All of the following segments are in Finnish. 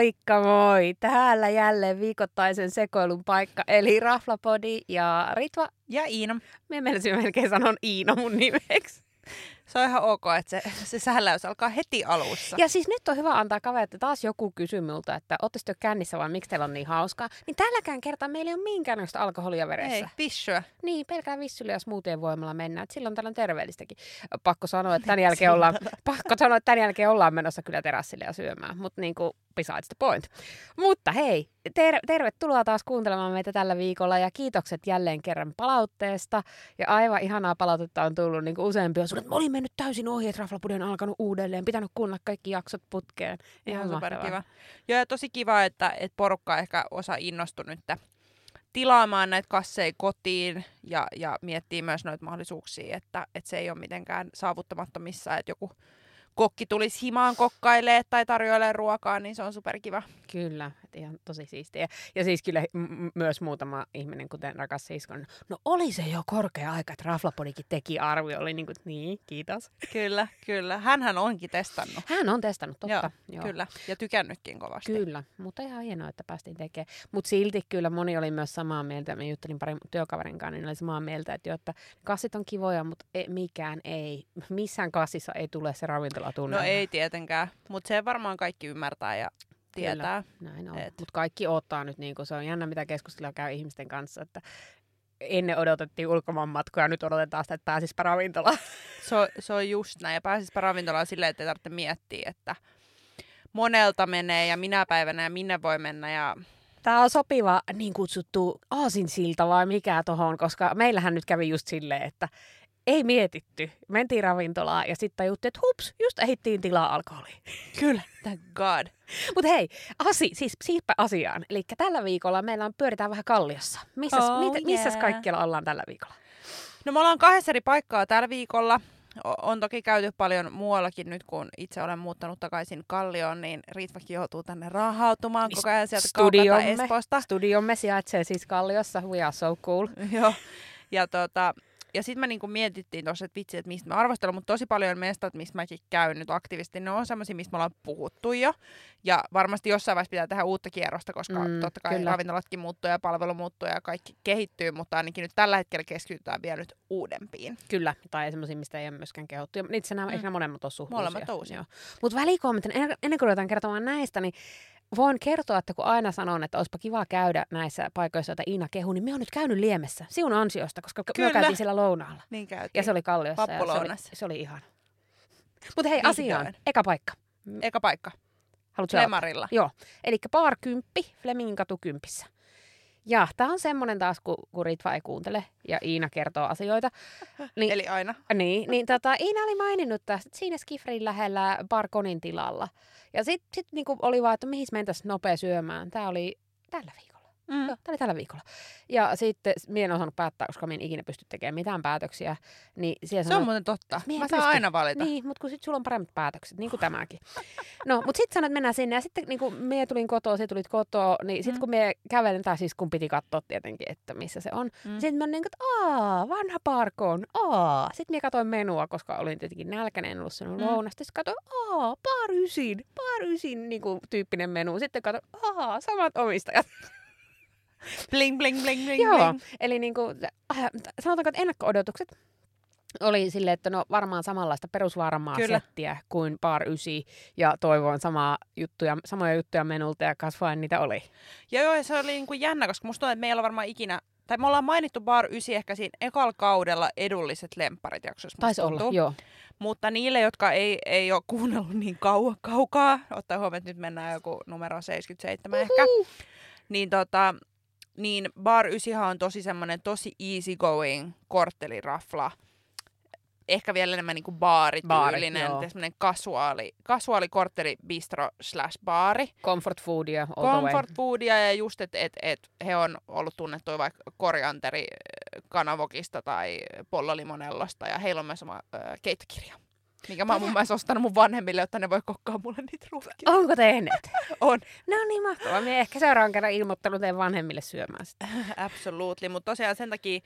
Moikka moi! Täällä jälleen viikoittaisen sekoilun paikka, eli Raflapodi ja Ritva. Ja Iino. Me melkein sanon Iino mun nimeksi. Se on ihan ok, että se, se sähläys alkaa heti alussa. Ja siis nyt on hyvä antaa kaverit, että taas joku kysyy multa, että ootte kännissä vai miksi teillä on niin hauskaa. Niin tälläkään kertaa meillä ei ole minkäännäköistä alkoholia veressä. Ei, vissyä. Niin, pelkää vissyllä ja smoothien voimalla mennään. Et silloin tällä terveellistäkin. Pakko sanoa, että tämän jälkeen ollaan, pakko sanoa, että tämän jälkeen ollaan menossa kyllä terassille ja syömään. Mutta niin kuin, besides the point. Mutta hei, ter- tervetuloa taas kuuntelemaan meitä tällä viikolla ja kiitokset jälleen kerran palautteesta. Ja aivan ihanaa palautetta on tullut niin useampia. Sun, että oli mennyt täysin ohi, että Raflapuden on alkanut uudelleen, pitänyt kuunnella kaikki jaksot putkeen. Ihan, Ihan superkiva. Joo, ja tosi kiva, että, että porukka ehkä osa innostui nyt tilaamaan näitä kasseja kotiin ja, ja miettii myös noita mahdollisuuksia, että, että se ei ole mitenkään saavuttamattomissa, että joku kokki tulisi himaan kokkailee tai tarjoilee ruokaa, niin se on superkiva. Kyllä, että ihan tosi siistiä. Ja siis kyllä m- myös muutama ihminen, kuten rakas siskon, no oli se jo korkea aika, että Raflapodikin teki arvio, oli niin kuin, niin, kiitos. Kyllä, kyllä. Hänhän onkin testannut. Hän on testannut, totta. Joo, joo. Kyllä, ja tykännytkin kovasti. Kyllä, mutta ihan hienoa, että päästiin tekemään. Mutta silti kyllä moni oli myös samaa mieltä, mä juttelin parin työkaverin kanssa, niin oli samaa mieltä, että, jo, että kassit on kivoja, mutta ei, mikään ei, missään kassissa ei tule se ravintola No ei tietenkään, mutta se varmaan kaikki ymmärtää ja tietää. Kyllä, näin on. Et... Mutta kaikki ottaa nyt, niin se on jännä mitä keskustelua käy ihmisten kanssa, että ennen odotettiin ulkomaanmatkoja, nyt odotetaan sitä, että pääsispä ravintolaan. Se on, se on just näin, ja pääsispä ravintolaan silleen, että ei tarvitse miettiä, että monelta menee ja minä päivänä ja minne voi mennä ja Tämä on sopiva niin kutsuttu aasinsilta vai mikä tohon, koska meillähän nyt kävi just silleen, että ei mietitty. Mentiin ravintolaan ja sitten tajuttiin, että hups, just ehittiin tilaa alkoholiin. Kyllä, thank god. Mutta hei, asi, siis siirpä asiaan. Eli tällä viikolla meillä on, pyöritään vähän kalliossa. Missäs, oh, mit, missäs yeah. kaikkialla ollaan tällä viikolla? No me ollaan kahdessa eri paikkaa tällä viikolla. On toki käyty paljon muuallakin nyt, kun itse olen muuttanut takaisin Kallioon, niin Riitvakin joutuu tänne rahautumaan koko ajan sieltä studiomme, Espoosta. Studiomme sijaitsee siis Kalliossa, we are so cool. Joo, ja tota, ja sitten me niinku mietittiin tuossa, että vitsi, että mistä me arvostellaan, mutta tosi paljon mestat, mistä mäkin käyn nyt aktiivisesti, ne on sellaisia, mistä me ollaan puhuttu jo. Ja varmasti jossain vaiheessa pitää tehdä uutta kierrosta, koska mm, totta kai kyllä. ravintolatkin muuttuu ja palvelu muuttuu ja kaikki kehittyy, mutta ainakin nyt tällä hetkellä keskitytään vielä nyt uudempiin. Kyllä, tai semmoisia, mistä ei ole myöskään kehuttu. Ja itse nämä, mm. ehkä molemmat on suhtuisia. Molemmat on Mutta välikommentin, ennen kuin ruvetaan kertomaan näistä, niin voin kertoa, että kun aina sanon, että olisipa kiva käydä näissä paikoissa, joita Iina kehu, niin me on nyt käynyt Liemessä sinun ansiosta, koska Kyllä. me käytiin siellä lounaalla. Niin käytiin. Ja se oli Kalliossa ja se oli, se oli ihana. Mutta hei, Vihdoin. asiaan. Eka paikka. Eka paikka. Haluatko Flemarilla. Joo. Eli 10, Flemingin katu 10. Ja tämä on semmoinen taas, kun, kun Ritva ei kuuntele ja Iina kertoo asioita. Niin, Eli aina. Niin, niin tota, Iina oli maininnut tästä, siinä Skifrin lähellä Barkonin tilalla. Ja sitten sit niinku oli vaan, että mihin mentäisiin nopea syömään. Tämä oli tällä viikolla. Mm. Joo, tämä oli tällä viikolla. Ja sitten minä en osannut päättää, koska minä en ikinä pysty tekemään mitään päätöksiä. Niin se sanoi, on muuten totta. Mä saan aina valita. Niin, mutta kun sitten sulla on paremmat päätökset, niin kuin tämäkin. No, mutta sitten sanoit, että mennään sinne. Ja sitten niin kun minä tulin kotoa, se tulit kotoa, niin sitten mm. kun minä kävelen, tai siis kun piti katsoa tietenkin, että missä se on. Mm. Sitten mä niin että aah, vanha parkoon, aa. Sitten minä katsoin menua, koska olin tietenkin nälkäinen, en ollut sen mm. lounasta. Sitten katsoin, aa, par ysin, niin kuin tyyppinen menu. Sitten katsoin, aa, samat omistajat. bling, bling, bling, bling. Joo, bling. eli niin kuin, äh, sanotaanko, että ennakko-odotukset oli sille, että no varmaan samanlaista perusvaaramaa settiä kuin Bar 9 ja toivoin samaa juttuja, samoja juttuja menulta ja kasvain niitä oli. Ja joo, se oli niin kuin jännä, koska musta tuntuu, että meillä on varmaan ikinä tai me ollaan mainittu Bar 9 ehkä siinä ekalla kaudella edulliset lempparit jaksossa. Taisi olla, joo. Mutta niille, jotka ei, ei ole kuunnellut niin kau- kaukaa, ottaa huomioon, että nyt mennään joku numero 77 Uhuhu. ehkä, niin tota, niin Bar 9 on tosi semmoinen tosi easy going korttelirafla. Ehkä vielä enemmän niinku baarityylinen, Baarit, semmoinen kasuaali, kasuaali kortteli bistro slash baari. Comfort foodia all Comfort the way. foodia ja just, että et, et he on ollut tunnettuja vaikka korianteri kanavokista tai pollolimonellosta ja heillä on myös oma äh, keittokirja. Mikä mä oon mun mielestä ostanut mun vanhemmille, jotta ne voi kokkaa mulle niitä ruokia. Onko tehneet? on. No niin mahtavaa. Mä ehkä seuraavan kerran ilmoittanut teidän vanhemmille syömään sitä. Absolutely. Mutta tosiaan sen takia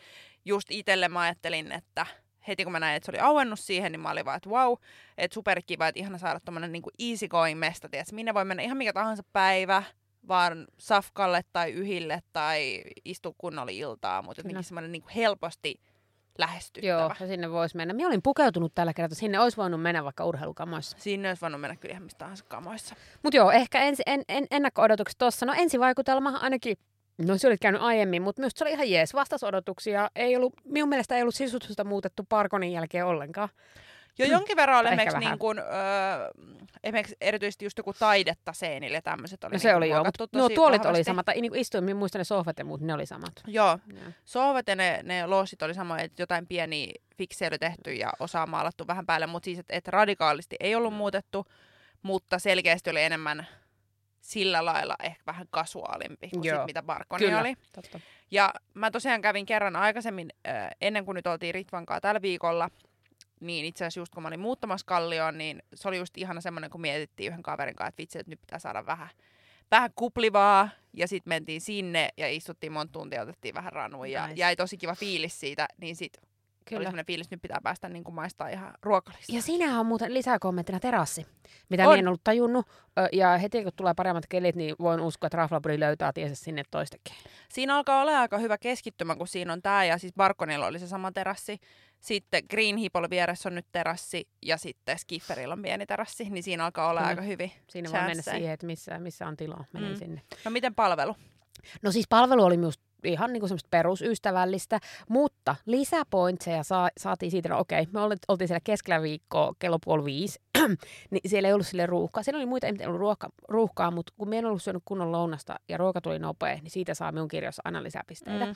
just itselle mä ajattelin, että heti kun mä näin, että se oli auennut siihen, niin mä olin vaan, että wow, että superkiva, että ihana saada tommonen niinku easy going mesta, tiedätkö? minne voi mennä ihan mikä tahansa päivä, vaan safkalle tai yhille tai istu kunnolla iltaa, mutta jotenkin semmoinen niinku helposti lähestyttävä. Joo, ja sinne voisi mennä. Minä olin pukeutunut tällä kertaa. Sinne olisi voinut mennä vaikka urheilukamoissa. Sinne olisi voinut mennä kyllä ihan mistä tahansa kamoissa. Mutta joo, ehkä ensi, en, en, ennakko-odotukset tuossa. No ensivaikutelma ainakin, no se oli käynyt aiemmin, mutta myös se oli ihan jees. Vastasodotuksia ei ollut, minun mielestä ei ollut sisustusta muutettu Parkonin jälkeen ollenkaan. Jo jonkin verran oli ehkä esimerkiksi, niin kuin, öö, esimerkiksi erityisesti just joku taidetta seinille tämmöiset oli No se niin oli joo, mutta nuo tuolit oli vahvasti. samat. Tai niin istuin, minä muistan ne sohvat ja muut, ne oli samat. Joo, Joo. sohvat ja ne, ne loosit oli sama, että jotain pieniä fiksejä tehty ja osaa maalattu vähän päälle, mutta siis, että et radikaalisti ei ollut muutettu, mutta selkeästi oli enemmän sillä lailla ehkä vähän kasuaalimpi kuin Joo, sit, mitä Barkoni Kyllä, oli. totta. Ja mä tosiaan kävin kerran aikaisemmin, äh, ennen kuin nyt oltiin Ritvankaa tällä viikolla, niin itse asiassa just kun mä olin muuttamassa Kallioon, niin se oli just ihana semmoinen, kun mietittiin yhden kaverin kanssa, että vitsi, että nyt pitää saada vähän, vähän kuplivaa. Ja sitten mentiin sinne ja istuttiin monta tuntia, otettiin vähän ranua ja Nice. jäi tosi kiva fiilis siitä. Niin sitten oli Kyllä. semmoinen fiilis, että nyt pitää päästä niin kuin maistaa ihan ruokalista. Ja siinähän on muuten lisää kommenttina terassi, mitä On. minä en ollut tajunnut. Ja heti kun tulee paremmat kelit, niin voin uskoa, että Raflabri löytää tiensä sinne toistekin. Siinä alkaa olla aika hyvä keskittymä, kun siinä on tämä ja siis Barkonilla oli se sama terassi. Sitten Green Hipolla vieressä on nyt terassi ja sitten Skifferillä on pieni terassi, niin siinä alkaa olla Kyllä. aika hyvin. Siinä voi mennä siihen, että missä, missä on tilaa. Menen Mm. sinne. No miten palvelu? No siis palvelu oli myös ihan niin kuin semmoista perusystävällistä, mutta lisäpointseja saa, saatiin siitä, no okei, me oltiin, oltiin siellä keskellä viikkoa kello puoli viisi, niin siellä ei ollut sille ruuhkaa. Siellä oli muita, ei ollut ruoka, ruuhkaa, mutta kun me en ollut syönyt kunnon lounasta ja ruoka tuli nopea, niin siitä saa minun kirjoissa aina lisäpisteitä. Mm.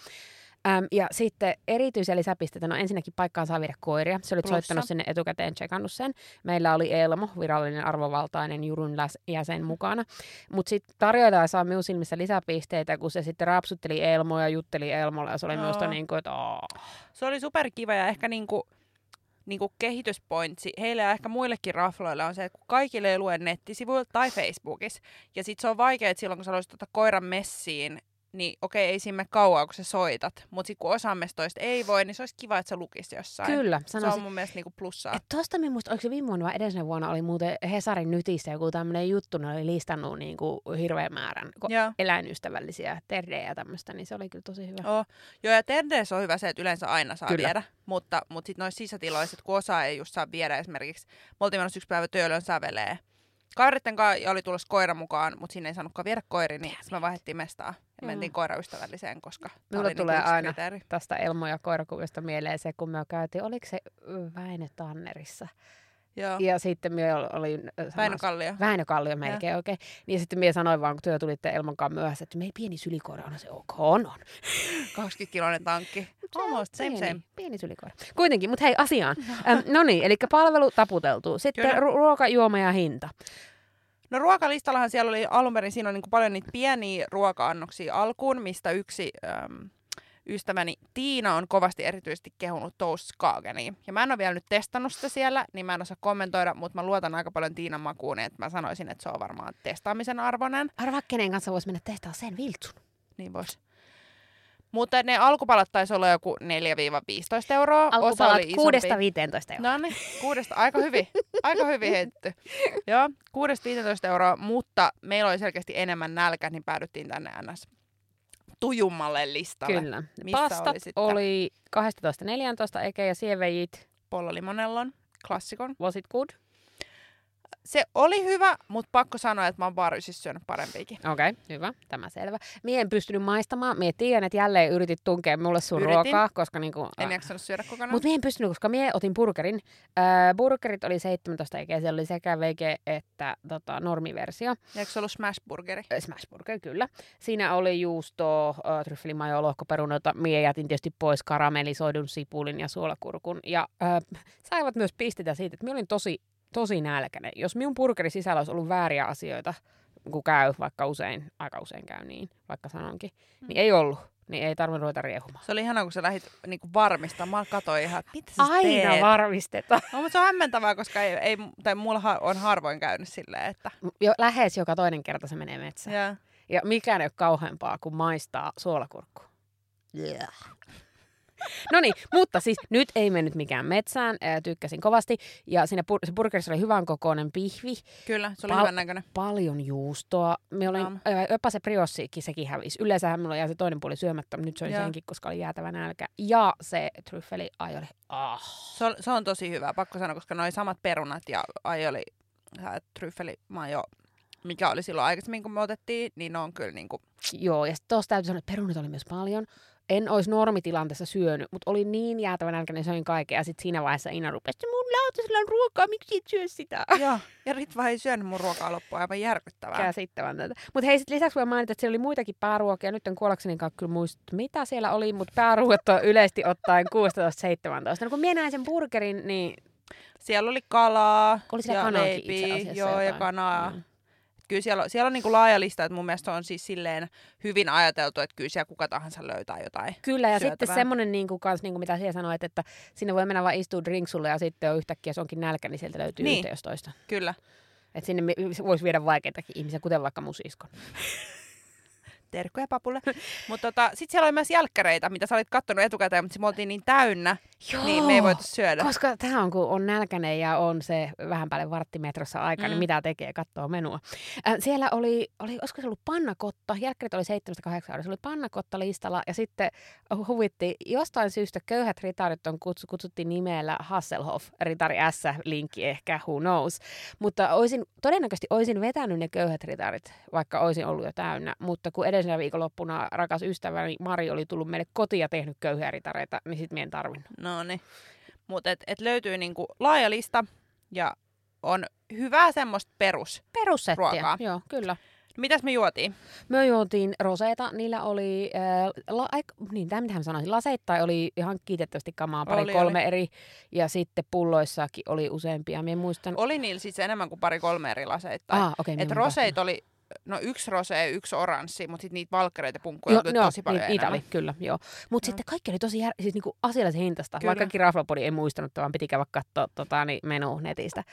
Äm, ja sitten erityisiä lisäpisteitä, no ensinnäkin paikkaan saa viedä koiria. Se oli Plussa. soittanut sinne etukäteen, tsekannut sen. Meillä oli Elmo, virallinen arvovaltainen Jurun jäsen mukana. Mutta sitten tarjoilija saa minun silmissä lisäpisteitä, kun se sitten rapsutteli Elmoa ja jutteli Elmolle. Ja se oli Joo. minusta niin kuin, että aah. Se oli superkiva ja ehkä niinku, niinku kehityspointsi heille ja ehkä muillekin rafloille on se, että kun kaikille ei lue nettisivuilta tai Facebookissa. Ja sitten se on vaikea, että silloin kun sä haluaisit ottaa koiran messiin, niin okei, ei siinä mene kauaa, kun sä soitat. Mutta sitten kun osa mestoista ei voi, niin se olisi kiva, että se lukisi jossain. Kyllä, Se on sanoisin. mun mielestä niinku plussaa. Et tosta minä muista, oliko se viime vuonna vai edellisenä vuonna oli muuten Hesarin nytissä joku tämmöinen juttu, ne oli listannut niin kuin hirveän määrän Joo. eläinystävällisiä terdejä ja tämmöistä, niin se oli kyllä tosi hyvä. Oh. Joo, ja Terdeessä on hyvä se, että yleensä aina saa Kyllä. viedä, mutta, mutta sitten noissa sisätiloissa, kun osa ei just saa viedä esimerkiksi, me oltiin menossa yksi päivä työllön sävelee. Kaveritten kanssa oli tulossa koira mukaan, mutta sinne ei saanutkaan viedä koiri, niin sitten me vaihdettiin mestaa ja Joo. mentiin koiraystävälliseen, koska oli niinku tulee yksi aina kriteeri. tästä Elmo- ja koirakuvista mieleen se, kun me käytiin, oliko se Väinö Tannerissa? Joo. Ja sitten me olin... Väinö Kallio. Väinö Kallio melkein, okei. Okay. Niin ja sitten minä sanoin vaan, kun työ tulitte Elmon kanssa myöhässä, että me ei pieni sylikoira on se, ok, on, on. 20 kiloinen tankki. Almost, same pieni, same. Pieni sylikoira. Kuitenkin, mutta hei asiaan. Ähm, no niin, eli palvelu taputeltu. Sitten Kyllä. ru- ruoka, juoma ja hinta. No ruokalistallahan siellä oli alun perin, siinä on niin paljon niitä pieniä ruoka-annoksia alkuun, mistä yksi äm, ystäväni Tiina on kovasti erityisesti kehunut Toastskagenia. Ja mä en ole vielä nyt testannut sitä siellä, niin mä en osaa kommentoida, mutta mä luotan aika paljon Tiinan makuun, että mä sanoisin, että se on varmaan testaamisen arvoinen. Arvaa, kenen kanssa voisi mennä testaa sen viltsun. Niin vois. Mutta ne alkupalat taisi olla joku 4-15 euroa. Osa Alkupalat oli isompi. 6-15 euroa. No niin, kuudesta, aika hyvin, aika hyvin heitetty. Joo, kuudesta 15 euroa, mutta meillä oli selkeästi enemmän nälkä, niin päädyttiin tänne ns. Tujummalle listalle. Kyllä. Missä Pastat oli sitten? oli 12-14 eke ja sievejit Pollolimonellon, klassikon. was it good? Se oli hyvä, mutta pakko sanoa, että mä oon baarysissa syönyt parempiakin. Okei, okay, hyvä. Tämä selvä. Mie en pystynyt maistamaan. Mie tiedän, että jälleen yritit tunkea mulle sun Yritin. ruokaa, koska niinku... En jaksanut syödä kokonaan. Mutta mie en pystynyt, koska mie otin burgerin. Äh, burgerit oli 17 eikä siellä oli sekä vege että tota, normiversio. Eikö se ollut smashburgeri? Äh, Smash burger, kyllä. Siinä oli juusto, äh, tryffelimajo, lohkoperunoita. Mie jätin tietysti pois karamellisoidun sipulin ja suolakurkun. Ja äh, saivat myös pisteitä siitä, että mie olin tosi, tosi nälkäinen. Jos minun burgerin sisällä olisi ollut vääriä asioita, kun käy, vaikka usein, aika usein käy niin, vaikka sanonkin, Mm. niin ei ollut. Niin ei tarvinnut ruveta riehumaan. Se oli ihanaa, kun sä lähdit niinku varmistamaan. Mä katsoin ihan, että mitä sä Aina teet? varmistetaan. No, mutta se on hämmentävää, koska ei, ei tai mulla on harvoin käynyt silleen, että... Jo, lähes joka toinen kerta se menee metsään. Ja. Ja mikään ei ole kauheampaa kuin maistaa suolakurkkua. Yeah. No niin, mutta siis nyt ei mennyt mikään metsään, ää, tykkäsin kovasti. Ja siinä pur- se burgerissa oli hyvän kokoinen pihvi, Kyllä, se oli Pal- hyvän näköinen. paljon juustoa. Me olin, ää, jopa se briossikin, sekin hävisi. Yleensähän mulla jää se toinen puoli syömättä, mutta nyt se oli Joo. senkin, koska oli jäätävä nälkä. Ja se tryffeli, ai oli, ah. Se on, se on tosi hyvä, pakko sanoa, koska noi samat perunat ja ai oli tryffelimajo, mikä oli silloin aikaisemmin, kun me otettiin, niin ne on kyllä niinku, Joo, ja sitten tuossa täytyy sanoa, että perunat oli myös paljon. En olisi normitilanteessa syönyt, mutta oli niin jäätävä nälkäinen, söin kaikkea. Ja sitten siinä vaiheessa Ina rupesi, että mun lautasella on ruokaa, miksi et syö sitä? joo. Ja Ritva ei syönyt mun ruokaa loppuun, aivan järkyttävää. Käsittämätöntä. Mutta hei, sit lisäksi voi mainita, että siellä oli muitakin pääruokia. Nyt en kuollaksenikaan kyllä muista, mitä siellä oli, mutta pääruoat on yleisesti ottaen 16-17. No kun minä näin sen burgerin, niin Siellä oli kalaa Oli siellä ja leipiä, joo, ja jotain. kanaa. Mm. Kyllä siellä on, siellä on niinku laaja lista, että mun mielestä on siis silleen hyvin ajateltu, että kyllä siellä kuka tahansa löytää jotain. Kyllä, ja sitten syötävää. semmoinen, niin kuin, kans, niin kuin mitä siellä sanoit, että sinne voi mennä vaan istua drinksulle ja sitten on yhtäkkiä, se onkin nälkä, niin sieltä löytyy Niin. niin. yhtä jos toista. Kyllä. Et sinne voisi viedä vaikeitakin ihmisiä, kuten vaikka musiskon. Terkkuja papulle. mutta tota, sitten siellä oli myös jälkkäreitä, mitä sä olit kattonut etukäteen, mutta me oltiin niin täynnä, Joo. niin me ei voitu syödä. Koska tämä on, kun on nälkäinen ja on se vähän päälle varttimetrossa aika, mm. Mm. niin mitä tekee, katsoo menua. Äh, siellä oli, oli, olisiko se ollut pannakotta, jälkkärit oli 7-8 euroa, se oli pannakotta listalla ja sitten huvitti, jostain syystä köyhät ritarit on kutsu, kutsuttiin nimellä Hasselhoff, ritari S, linkki ehkä, who knows. Mutta oisin, todennäköisesti olisin vetänyt ne köyhät ritarit, vaikka olisin ollut jo täynnä, mutta kun edellisenä viikonloppuna rakas ystäväni Mari oli tullut meille kotiin ja tehnyt köyhiä ritareita, niin sitten en tarvinnut. No niin. Mutta et, et löytyy niinku laaja lista ja on hyvää semmoista perus. Perussettiä, joo, kyllä. Mitäs me juotiin? Me juotiin roseita, niillä oli, äh, la, aik, niin tämä mitä sanoisin, laseittain oli ihan kiitettävästi kamaa, pari Oli, kolme eri, ja sitten pulloissakin oli useampia, en muistan. Oli niillä siis enemmän kuin pari kolme eri laseittain. ah, okei, Et roseit oli, no yksi rose, yksi oranssi, mutta sitten niitä valkkareita ja punkkuja Joo, oli joo, tosi paljon ni- niitä oli, kyllä, joo. Mutta Joo. sitten kaikki oli tosi jär, siis niinku asiallisen hintasta, Kyllä. vaikka Raflopodi ei muistanut, vaan piti käydä katsoa tota, niin menu netistä.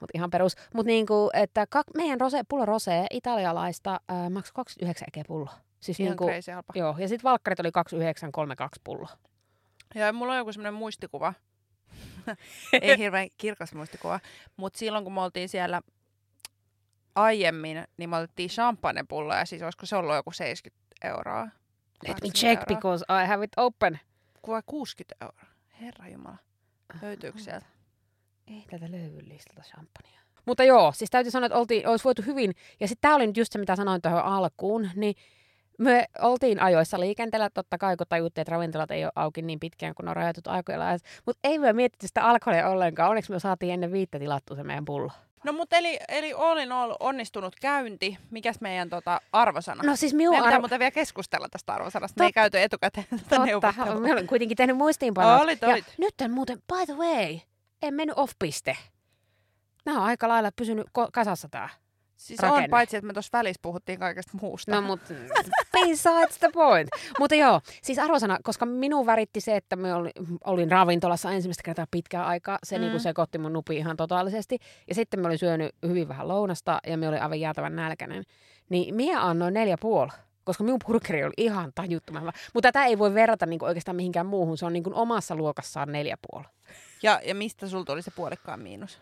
Mutta ihan perus. Mutta niinku, että kak, meidän rose, pullo rosee italialaista äh, maksoi 29 ekeä pullo. Siis Ihan niinku, joo, ja sitten valkkarit oli 2932 pullo. Ja mulla on joku semmoinen muistikuva. Ei hirveän kirkas muistikuva. Mutta silloin kun me oltiin siellä aiemmin, niin me otettiin champagnepulloja. Siis olisiko se ollut joku 70 euroa? Let me 80 check euroa. because I have it open. Kuva 60 euroa. Herra Jumala. Löytyykö sieltä? Ei tätä löydy listalta champagnea. Mutta joo, siis täytyy sanoa, että oltiin, olisi voitu hyvin, ja sitten tämä oli nyt just se, mitä sanoin tuohon alkuun, niin me oltiin ajoissa liikenteellä, totta kai kun tajuttiin, että ravintolat ei ole auki niin pitkään, kun on rajatut aikoilla, mutta ei me mietitty sitä alkoholia ollenkaan. Onneksi me saatiin ennen viittä tilattua se meidän pullo. No mutta eli, eli all in all onnistunut käynti. Mikäs meidän tota, arvosana? No siis minun Meidän pitää arvo... muuten vielä keskustella tästä arvosanasta. Me ei Totta. käyty etukäteen tätä Totta, me olen kuitenkin tehnyt muistiinpanot. Olit, ja olit. nyt on muuten, by the way, en mennyt off-piste. Nämä on aika lailla pysynyt kasassa tää. Siis on, rakenne. paitsi että me tuossa välissä puhuttiin kaikesta muusta. No mut besides the point. Mutta joo, siis arvosana, koska minun väritti se, että me oli, olin ravintolassa ensimmäistä kertaa pitkään aikaa. Se Mm. niinku sekoitti mun nupi ihan totaalisesti. Ja sitten me olin syönyt hyvin vähän lounasta ja me oli aivan jäätävän nälkäinen. Niin minä annoin neljä puoli. Koska minun burgeri oli ihan tajuttoman hyvä. Mutta tätä ei voi verrata niinku oikeastaan mihinkään muuhun. Se on niinku omassa luokassaan neljä puoli. Ja, ja mistä sulta oli se puolikkaan miinus?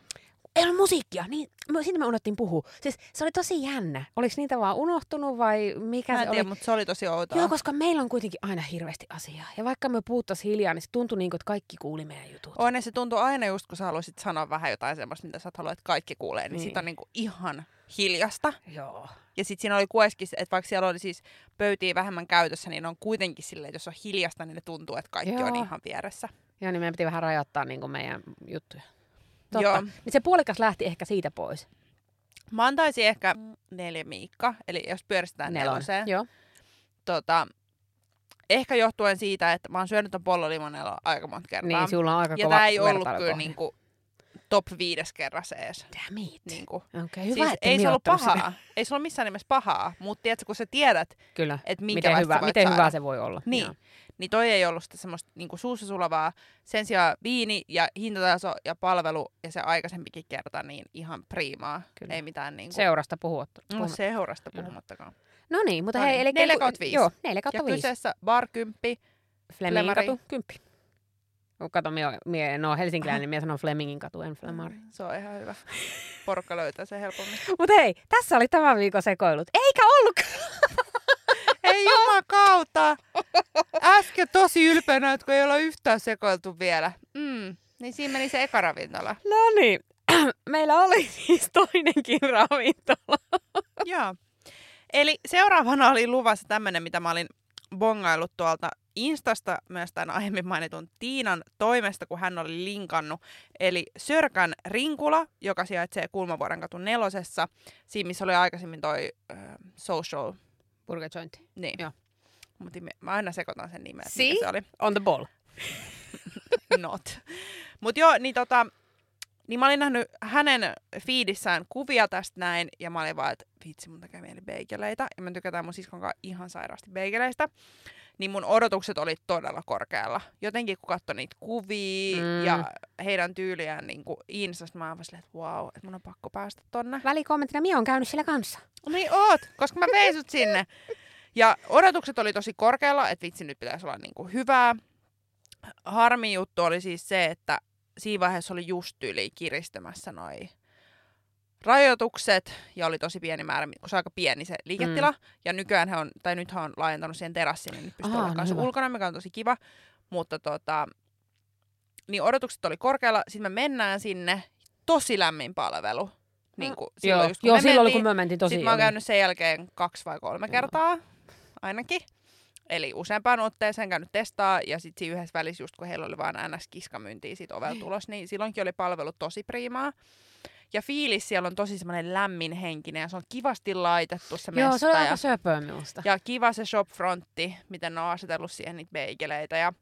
Ei ollut musiikkia, niin me, siitä me unohtiin puhua. Siis se oli tosi jännä. Oliko niitä vaan unohtunut vai mikä Mä se en oli? tiedä, mutta se oli tosi outoa. Joo, koska meillä on kuitenkin aina hirveästi asiaa. Ja vaikka me puhuttaisiin hiljaa, niin se tuntui niin kuin, että kaikki kuuli meidän jutut. On, ja se tuntuu aina just, kun sä haluaisit sanoa vähän jotain semmoista, mitä sä haluat, että kaikki kuulee, niin, niin. Niin. sit on niinku ihan hiljasta. Joo. Ja sitten siinä oli kueskin, että vaikka siellä oli siis pöytiä vähemmän käytössä, niin on kuitenkin silleen, että jos on hiljasta, niin ne tuntuu, että kaikki Joo. on ihan vieressä. Joo, niin meidän piti vähän rajoittaa niin kuin meidän juttuja. Totta. Joo. Niin se puolikas lähti ehkä siitä pois. Mä antaisin ehkä neljä miikka, eli jos pyöristetään Nelon. neloseen. Joo. Tota, ehkä johtuen siitä, että mä oon syönyt ton pollolimonella aika monta kertaa. Niin, sulla on aika ja kova tää ei ollut kyllä niinku top viides kerras ees. Damn it. Niinku. Okei, okay, hyvä, siis että ei se ollut sitä. pahaa. Ei se ollut missään nimessä pahaa, mutta tiedätkö, kun sä tiedät, Kyllä. että Miten, hyvä, miten hyvä se voi olla. Niin. Joo. Niin toi ei ollut sitä semmoista niinku suussa sulavaa. Sen sijaan viini ja hintataso ja palvelu ja se aikaisempikin kerta, niin ihan priimaa. Kyllä. Ei mitään niinku... Seurasta puhuttu. No, seurasta puhumattakaan. No niin, mutta No hei, niin, eli... neljä kautta viisi. Joo, neljä Ja kautta viisi. kyseessä bar 10, Flemingin katu, kymppi. Oh, Kato, mie, mie ole helsinkiläinen, niin mie sanon Flemingin katu, en Flemari. Se on ihan hyvä. Porukka löytää sen helpommin. Mutta hei, tässä oli tämän viikon sekoilut. Eikä ollut Ei jumakauta! Äsken tosi ylpeänä, että kun ei olla yhtään sekoiltu vielä. Mm. Niin siinä meni se eka ravintola. No niin, meillä oli siis toinenkin ravintola. Joo. Eli seuraavana oli luvassa tämmönen, mitä mä olin bongaillut tuolta Instasta myös tämän aiemmin mainitun Tiinan toimesta, kun hän oli linkannut. Eli Sörkän Rinkula, joka sijaitsee Kulmavuoren katu nelosessa. Siinä, missä oli aikaisemmin toi äh, social. Burger jointi. Niin. Joo. Mutta mä aina sekoitan sen nimen, See? mikä se oli. On the ball. Not. Mutta joo, niin tota, niin mä olin nähnyt hänen fiidissään kuvia tästä näin, ja mä olin vaan, että vitsi, mun tekee mieli beigeleitä. Ja mä tykätään mun siskon kanssa ihan sairaasti beigeleistä. Niin mun odotukset oli todella korkealla. Jotenkin kun katsoi niitä kuvia Mm. ja heidän tyyliään niin kuin Instasta, mä oon että wow, että mun on pakko päästä tonne. Välikommenttina, Mia on käynyt siellä kanssa. Niin oot, koska mä vein sut sinne. Ja odotukset oli tosi korkealla, että vitsi nyt pitäisi olla niinku hyvää. Harmi juttu oli siis se, että siinä vaiheessa oli just yli kiristämässä noi rajoitukset ja oli tosi pieni määrä, kun se on aika pieni se liiketila. Mm. Ja nykyään he on, tai nyt on laajentanut siihen terassiin, niin nyt pystyy no hyvä. ulkona, mikä on tosi kiva. Mutta tota, niin odotukset oli korkealla. Sitten me mennään sinne, tosi lämmin palvelu. Niin kuin silloin joo, just, kun joo me silloin oli, mentiin. kun me mentiin tosi... Sitten mä oon käynyt sen jälkeen kaksi vai kolme Joo. kertaa ainakin. Eli useampaan otteeseen käynyt testaa ja sitten siinä yhdessä välissä just kun heillä oli vaan NS-kiskamyyntiä siitä ovelta tulos, niin silloinkin oli palvelu tosi priimaa. Ja fiilis siellä on tosi semmoinen lämmin henkinen ja se on kivasti laitettu se Joo, mesta. se ja, aika söpöä minusta. ja kiva se shopfrontti, miten ne on asetellut siihen niitä beigeleitä. Ja,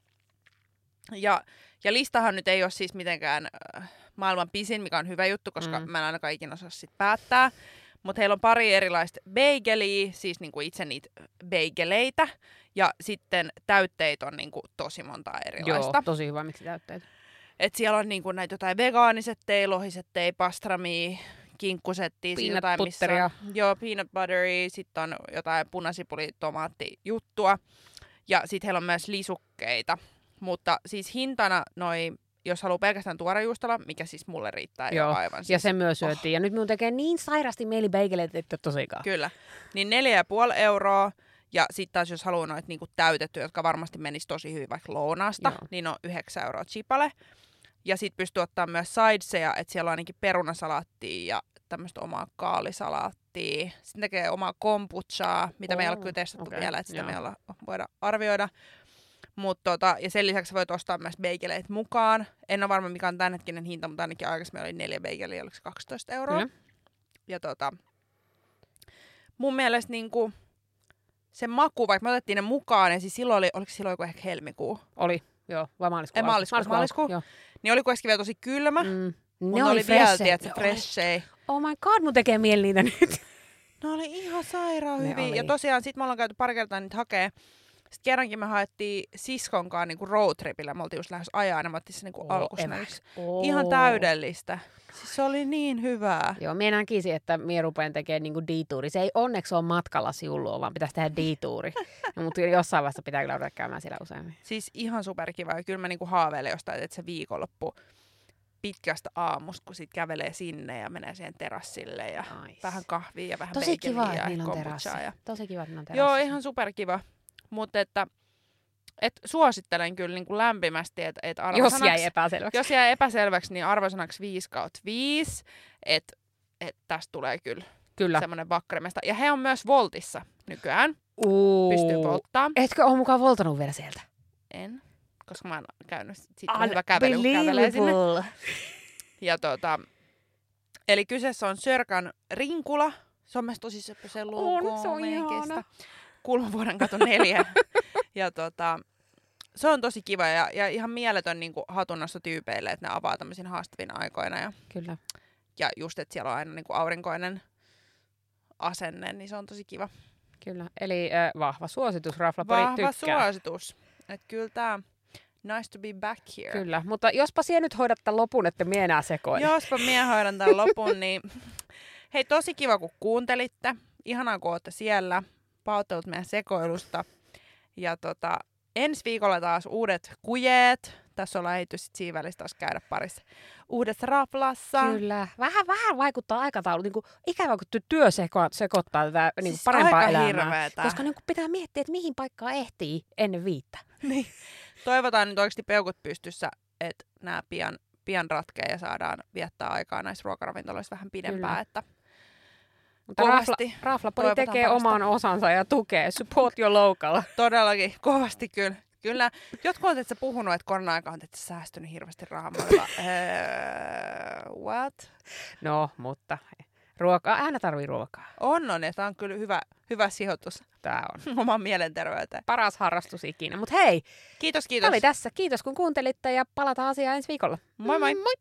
ja, ja listahan nyt ei ole siis mitenkään äh, maailman pisin, mikä on hyvä juttu, koska mm. mä en ainakaan ikinä osaa sit päättää. Mutta heillä on pari erilaista beigeliä, siis niinku itse niitä beigeleitä. Ja sitten täytteet on niinku tosi monta erilaista. Joo, tosi hyvä, miksi täytteet. Et siellä on niinku näitä jotain vegaanisettejä, lohisettejä, pastramia, kinkkusettiä. siinä Peanut jotain, missä on- butteria. Joo, peanut butteria, sitten on jotain punasipuli, tomaattijuttua. Ja sitten heillä on myös lisukkeita. Mutta siis hintana noi, jos haluaa pelkästään tuorejuustolla, mikä siis mulle riittää Joo, jo aivan. Siis, Ja sen myös syötiin. Ja nyt minun tekee niin sairasti mieli beigeleitä, että tosikaan. Kyllä. Niin neljä ja puoli euroa. Ja sitten taas jos haluaa noita niinku täytettyjä, jotka varmasti menis tosi hyvin vaikka lounaasta, Joo. niin on 9 euroa chipale. Ja sitten pystyy ottaa myös sideseja, että siellä on ainakin perunasalaattia ja tämmöistä omaa kaalisalaattia. Sitten tekee omaa kombuchaa, mitä me ei ole kyllä testattu okei, vielä, että sitä joo. me olla, voida arvioida. Mut tota, ja sen lisäksi voit ostaa myös beigeleitä mukaan. En ole varma, mikä on tämänhetkinen hinta, mutta ainakin aikaisemmin oli neljä beigeliä, oliko se 12 euroa. Kyllä. Ja tota, mun mielestä niinku, se maku, vaikka me otettiin ne mukaan, ja siis silloin oli, oliko silloin joku ehkä helmikuu, Oli, joo, vai maaliskuu? Ei, alku? maaliskuu, alku, maaliskuu. Niin oli kuitenkin vielä tosi kylmä, mm. Mutta Ne oli, oli vielä, tiedätkö, freshei. Oh my god, mun tekee mieli niitä nyt. Ne oli ihan sairaan hyviä. Ja tosiaan sit me ollaan käyty pari kertaa niitä hakee. Sitten kerrankin me haettiin siskonkaan niinku roadtripillä. Me oltiin just lähes ajaa, ja me otettiin se niinku alkusnäyksi. Oh. Ihan täydellistä. Siis se oli niin hyvää. Joo, minä näkisin, että minä rupean tekemään niinku dituuri. Se ei onneksi ole matkalla siulua, vaan pitäisi tehdä dituuri. no, mutta jossain vaiheessa pitää kyllä ruveta käymään siellä useammin. Siis ihan superkiva. Ja kyllä mä niinku haaveilen jostain, että se viikonloppu pitkästä aamusta, kun sit kävelee sinne ja menee siihen terassille ja Nice. vähän kahvia ja vähän Tosi kiva, ja että niillä on terassi. Ja... Tosi kiva, että niillä on Joo, terassi. ihan superkiva. Mutta että et suosittelen kyllä niin kuin lämpimästi, että et Jos jäi epäselväksi. jos jäi epäselväksi, niin arvosanaksi 5 kautta 5, että et tästä tulee kyllä Kyllä. semmoinen vakkarimesta. Ja he on myös Voltissa nykyään, Uu. pystyy volttaa. Etkö ole mukaan voltanut vielä sieltä? En, koska mä oon käynyt, sit on hyvä kävely, kävelee sinne. Ja tota, eli kyseessä on Sörkan rinkula. Se on myös tosi söpö se. On, se on ihana. Kulmavuoren kato neljä. ja tota, se on tosi kiva ja, ja ihan mieletön niin hatunnosto tyypeille, että ne avaa tämmöisin haastavina aikoina. Ja, Kyllä. ja just, että siellä on aina niin kuin aurinkoinen asenne, niin se on tosi kiva. Kyllä. Eli äh, vahva suositus, Raflapori Vahva tykkää. suositus. Että kyllä tämä nice to be back here. Kyllä, mutta jospa siellä nyt hoidat tämän lopun, että mie enää sekoile. Jospa minä hoidan tämän lopun, niin hei tosi kiva kun kuuntelitte. Ihanaa kun olette siellä. Pahoittelut meidän sekoilusta. Ja tota, ensi viikolla taas uudet kujeet. Tässä ollaan ehditty sit siinä välissä taas käydä parissa uudessa raflassa. Kyllä. Vähän, vähän vaikuttaa aikataulu. Niin kuin, ikävä, kun työ seko, sekoittaa tätä niin Siis parempaa aika elämää. hirveetä. Koska niin kuin, pitää miettiä, että mihin paikkaan ehtii ennen viittä. Niin. Toivotaan nyt oikeasti peukut pystyssä, että nämä pian, pian ratkee ja saadaan viettää aikaa näissä ruokaravintoloissa vähän pidempään. Kyllä. Että Mutta Rafla, Kovasti Raflapodi toivotaan tekee parasta. oman osansa ja tukee. Support your local. todellakin, kovasti kyllä. Kyllä. Jotkut on että puhunut, että korona-aika on säästynyt hirveästi olin vaan, "Öö, what? No, mutta ruokaa, aina tarvii ruokaa. On, on. Ja tämä on kyllä hyvä, hyvä sijoitus Tää on oman mielenterveyteen. paras harrastus ikinä. Mutta hei, Kiitos, tämä kiitos. oli tässä. Kiitos kun kuuntelitte ja palataan asiaan ensi viikolla. Moi moi. moi.